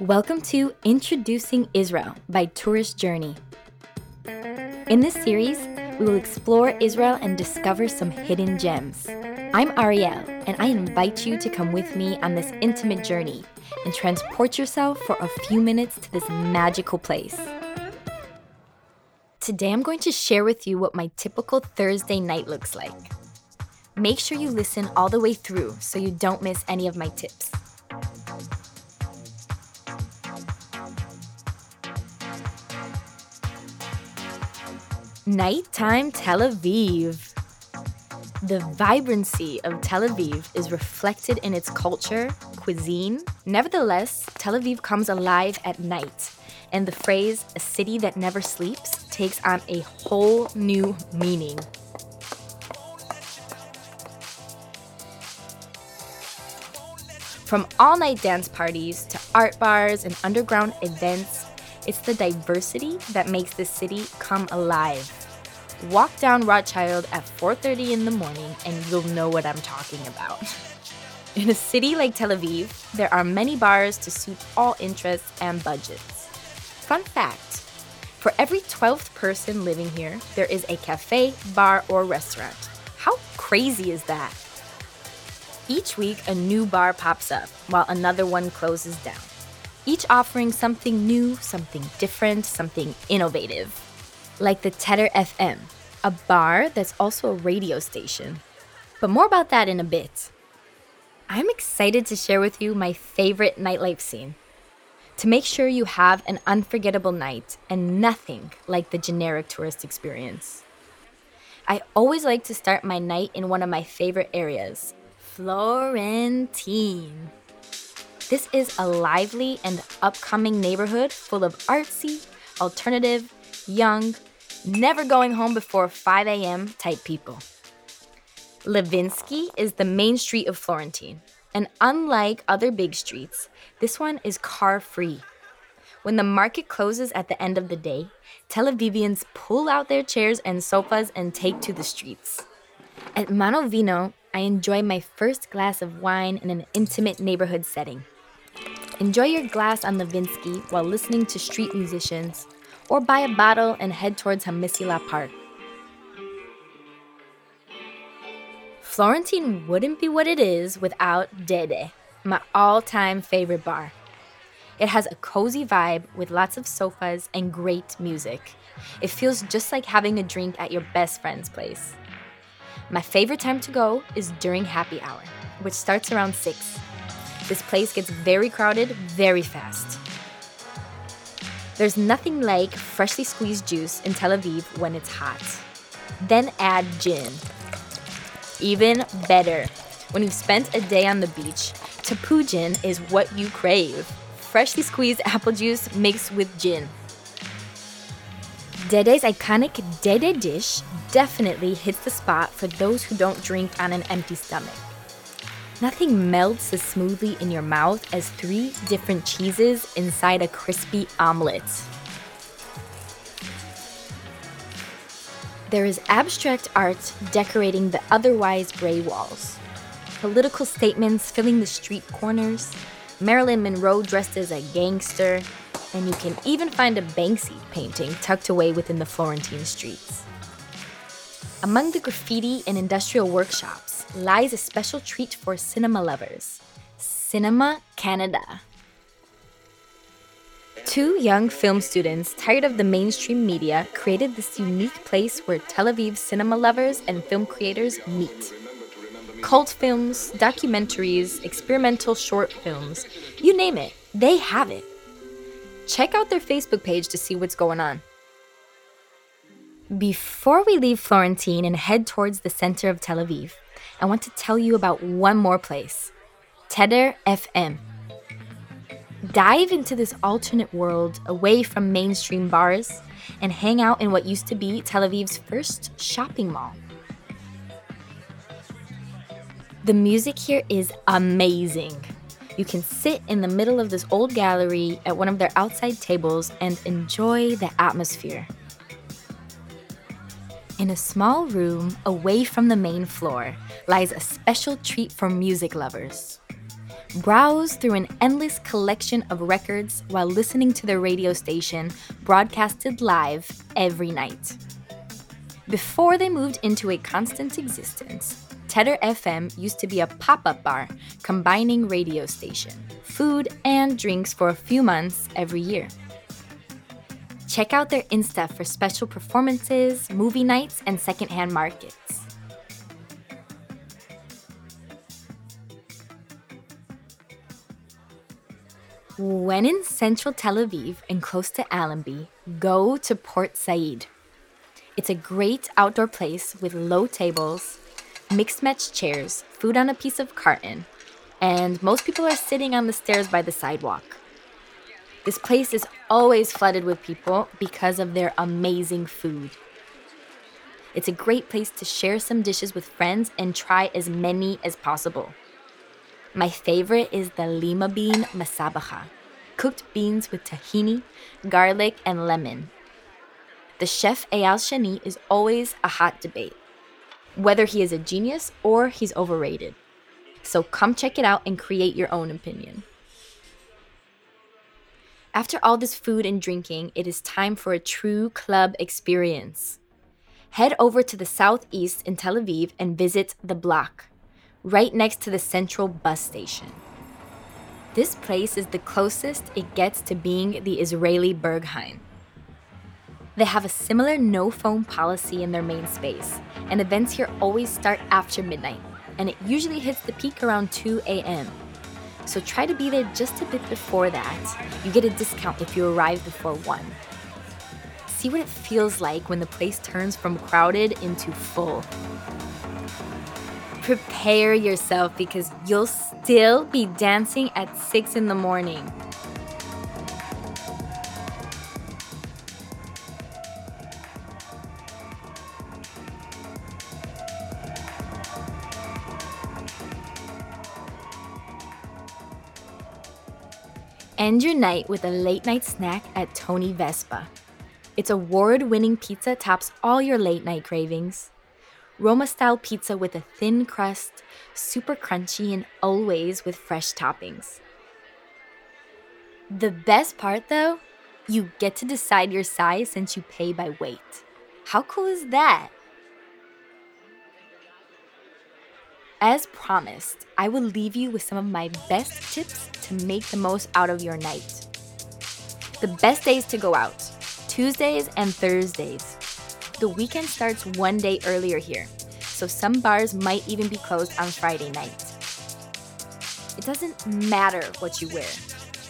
Welcome to Introducing Israel by Tourist Journey. In this series, we will explore Israel and discover some hidden gems. I'm Arielle, and I invite you to come with me on this intimate journey and transport yourself for a few minutes to this magical place. Today, I'm going to share with you what my typical Thursday night looks like. Make sure you listen all the way through so you don't miss any of my tips. Nighttime Tel Aviv. The vibrancy of Tel Aviv is reflected in its culture, cuisine. Nevertheless, Tel Aviv comes alive at night, and the phrase, a city that never sleeps, takes on a whole new meaning. From all night dance parties to art bars and underground events, it's the diversity that makes this city come alive. Walk down Rothschild at 4:30 in the morning and you'll know what I'm talking about. In a city like Tel Aviv, there are many bars to suit all interests and budgets. Fun fact for every 12th person living here, there is a cafe, bar, or restaurant. How crazy is that? Each week, a new bar pops up while another one closes down, each offering something new, something different, something innovative. Like the Teder FM, a bar that's also a radio station. But more about that in a bit. I'm excited to share with you my favorite nightlife scene. To make sure you have an unforgettable night and nothing like the generic tourist experience. I always like to start my night in one of my favorite areas, Florentin. This is a lively and upcoming neighborhood full of artsy, alternative, young, never going home before 5 a.m. type people. Levinsky is the main street of Florentin, and unlike other big streets, this one is car free. When the market closes at the end of the day, Tel Avivians pull out their chairs and sofas and take to the streets. At Manovino, I enjoy my first glass of wine in an intimate neighborhood setting. Enjoy your glass on Levinsky while listening to street musicians, or buy a bottle and head towards Hamisila Park. Florentin wouldn't be what it is without Dede, my all time favorite bar. It has a cozy vibe with lots of sofas and great music. It feels just like having a drink at your best friend's place. My favorite time to go is during happy hour, which starts around 6. This place gets very crowded very fast. There's nothing like freshly squeezed juice in Tel Aviv when it's hot. Then add gin. Even better, when you've spent a day on the beach, tapu gin is what you crave. Freshly squeezed apple juice mixed with gin. Dede's iconic Dede dish definitely hits the spot for those who don't drink on an empty stomach. Nothing melts as smoothly in your mouth as three different cheeses inside a crispy omelet. There is abstract art decorating the otherwise gray walls, political statements filling the street corners, Marilyn Monroe dressed as a gangster, and you can even find a Banksy painting tucked away within the Florentin streets. Among the graffiti and industrial workshops lies a special treat for cinema lovers Cinema Canada. Two young film students, tired of the mainstream media, created this unique place where Tel Aviv cinema lovers and film creators meet. Cult films, documentaries, experimental short films, you name it, they have it. Check out their Facebook page to see what's going on. Before we leave Florentin and head towards the center of Tel Aviv, I want to tell you about one more place Teder FM. Dive into this alternate world away from mainstream bars and hang out in what used to be Tel Aviv's first shopping mall. The music here is amazing. You can sit in the middle of this old gallery at one of their outside tables and enjoy the atmosphere. In a small room away from the main floor lies a special treat for music lovers. Browse through an endless collection of records while listening to the radio station broadcasted live every night. Before they moved into a constant existence, Teder FM used to be a pop up bar combining radio station, food, and drinks for a few months every year. Check out their Insta for special performances, movie nights, and secondhand markets. When in central Tel Aviv and close to Allenby, go to Port Said. It's a great outdoor place with low tables, mixed match chairs, food on a piece of carton, and most people are sitting on the stairs by the sidewalk. This place is always flooded with people because of their amazing food. It's a great place to share some dishes with friends and try as many as possible. My favorite is the lima bean masabacha, cooked beans with tahini, garlic, and lemon. The chef Eyal Shani is always a hot debate, whether he is a genius or he's overrated. So come check it out and create your own opinion. After all this food and drinking, it is time for a true club experience. Head over to the southeast in Tel Aviv and visit The Block right next to the central bus station. This place is the closest it gets to being the Israeli Berghain. They have a similar no phone policy in their main space, and events here always start after midnight, and it usually hits the peak around 2 a.m. So try to be there just a bit before that. You get a discount if you arrive before 1. See what it feels like when the place turns from crowded into full prepare yourself because you'll still be dancing at 6 in the morning. End your night with a late night snack at Tony Vespa. Its award winning pizza tops all your late night cravings. Roma style pizza with a thin crust, super crunchy, and always with fresh toppings. The best part though, you get to decide your size since you pay by weight. How cool is that? As promised, I will leave you with some of my best tips to make the most out of your night. The best days to go out Tuesdays and Thursdays. The weekend starts one day earlier here, so some bars might even be closed on Friday night. It doesn't matter what you wear.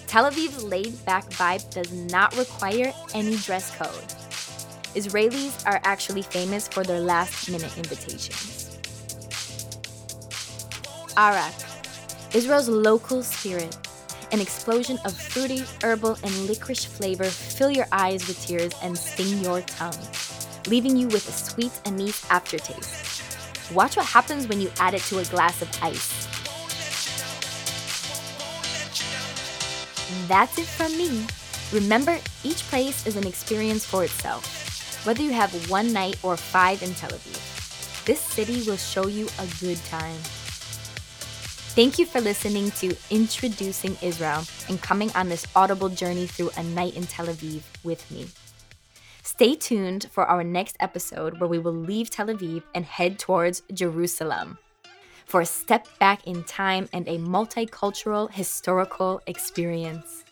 Tel Aviv's laid back vibe does not require any dress code. Israelis are actually famous for their last minute invitations. Arak, Israel's local spirit, an explosion of fruity, herbal, and licorice flavor fill your eyes with tears and sting your tongue leaving you with a sweet anise aftertaste. Watch what happens when you add it to a glass of ice. That's it from me. Remember, each place is an experience for itself, whether you have one night or five in Tel Aviv. This city will show you a good time. Thank you for listening to Introducing Israel and coming on this audible journey through a night in Tel Aviv with me. Stay tuned for our next episode where we will leave Tel Aviv and head towards Jerusalem for a step back in time and a multicultural historical experience.